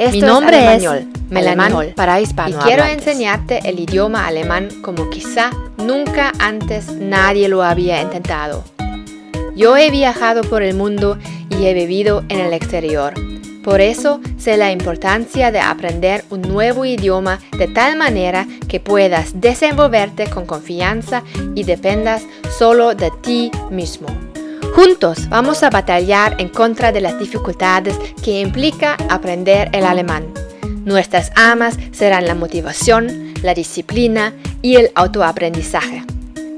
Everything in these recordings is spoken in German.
Esto Mi nombre es, Alemaniol, para y hispanohablantes. quiero enseñarte el idioma alemán como quizá nunca antes nadie lo había intentado. Yo he viajado por el mundo y he vivido en el exterior. Por eso sé la importancia de aprender un nuevo idioma de tal manera que puedas desenvolverte con confianza y dependas solo de ti mismo. Juntos vamos a batallar en contra de las dificultades que implica aprender el alemán. Nuestras armas serán la motivación, la disciplina y el autoaprendizaje.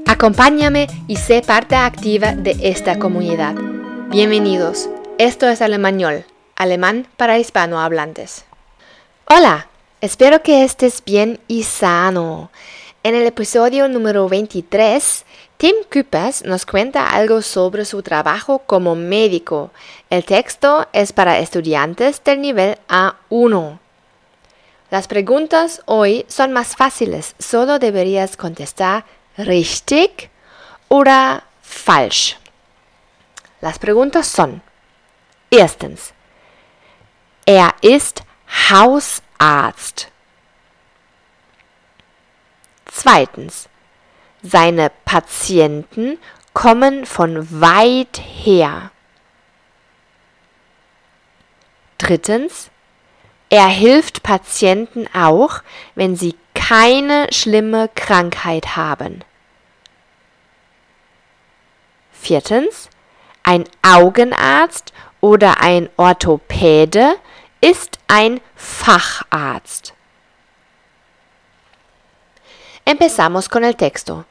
Acompáñame y sé parte activa de esta comunidad. Bienvenidos. Esto es Alemañol, alemán para hispanohablantes. Hola, espero que estés bien y sano. En el episodio número 23, Tim Küppers nos cuenta algo sobre su trabajo como médico. El texto es para estudiantes del nivel A1. Las preguntas hoy son más fáciles, solo deberías contestar richtig oder falsch. Las preguntas son, erstens, er ist Hausarzt. Zweitens, seine Patienten kommen von weit her. Drittens, er hilft Patienten auch, wenn sie keine schlimme Krankheit haben. Viertens, ein Augenarzt oder ein Orthopäde ist ein Facharzt. Empezamos con el texto.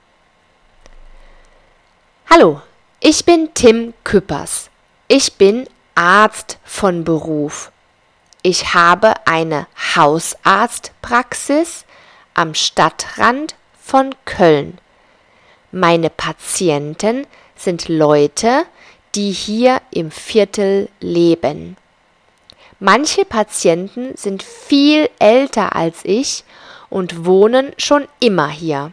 Hallo, ich bin Tim Küppers. Ich bin Arzt von Beruf. Ich habe eine Hausarztpraxis am Stadtrand von Köln. Meine Patienten sind Leute, die hier im Viertel leben. Manche Patienten sind viel älter als ich und wohnen schon immer hier.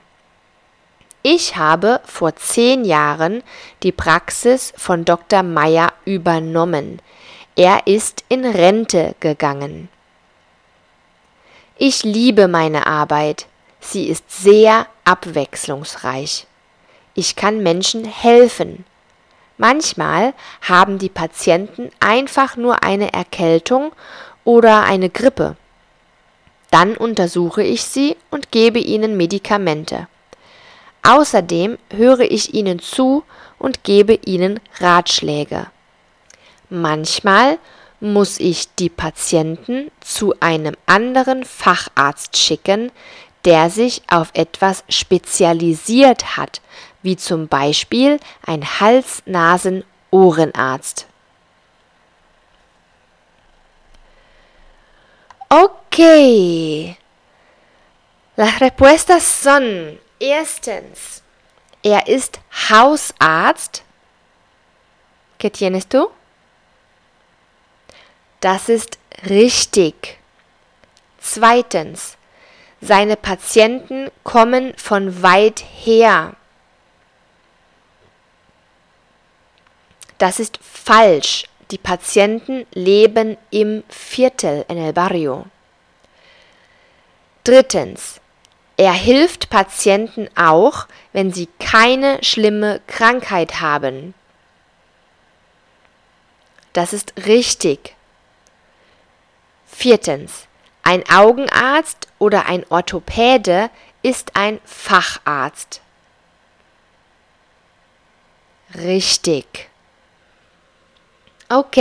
Ich habe vor zehn Jahren die Praxis von Dr. Meyer übernommen. Er ist in Rente gegangen. Ich liebe meine Arbeit. Sie ist sehr abwechslungsreich. Ich kann Menschen helfen. Manchmal haben die Patienten einfach nur eine Erkältung oder eine Grippe. Dann untersuche ich sie und gebe ihnen Medikamente. Außerdem höre ich ihnen zu und gebe ihnen Ratschläge. Manchmal muss ich die Patienten zu einem anderen Facharzt schicken, der sich auf etwas spezialisiert hat, wie zum Beispiel ein Hals-Nasen-Ohrenarzt. Okay. Las respuestas son, erstens, er ist Hausarzt. ¿Qué tienes tú? Das ist richtig. Zweitens, seine Patienten kommen von weit her. Das ist falsch. Die Patienten leben im Viertel en el barrio. Drittens, er hilft Patienten auch, wenn sie keine schlimme Krankheit haben. Das ist richtig. Viertens, ein Augenarzt oder ein Orthopäde ist ein Facharzt. Richtig. Ok,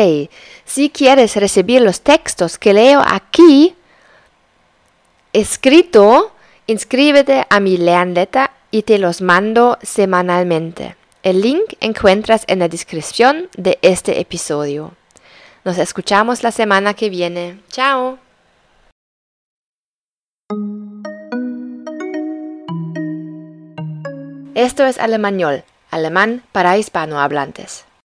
si quieres recibir los textos que leo aquí, escrito, inscríbete a mi Lernletter y te los mando semanalmente. El link encuentras en la descripción de este episodio. Nos escuchamos la semana que viene. Chao. Esto es Alemañol, alemán para hispanohablantes.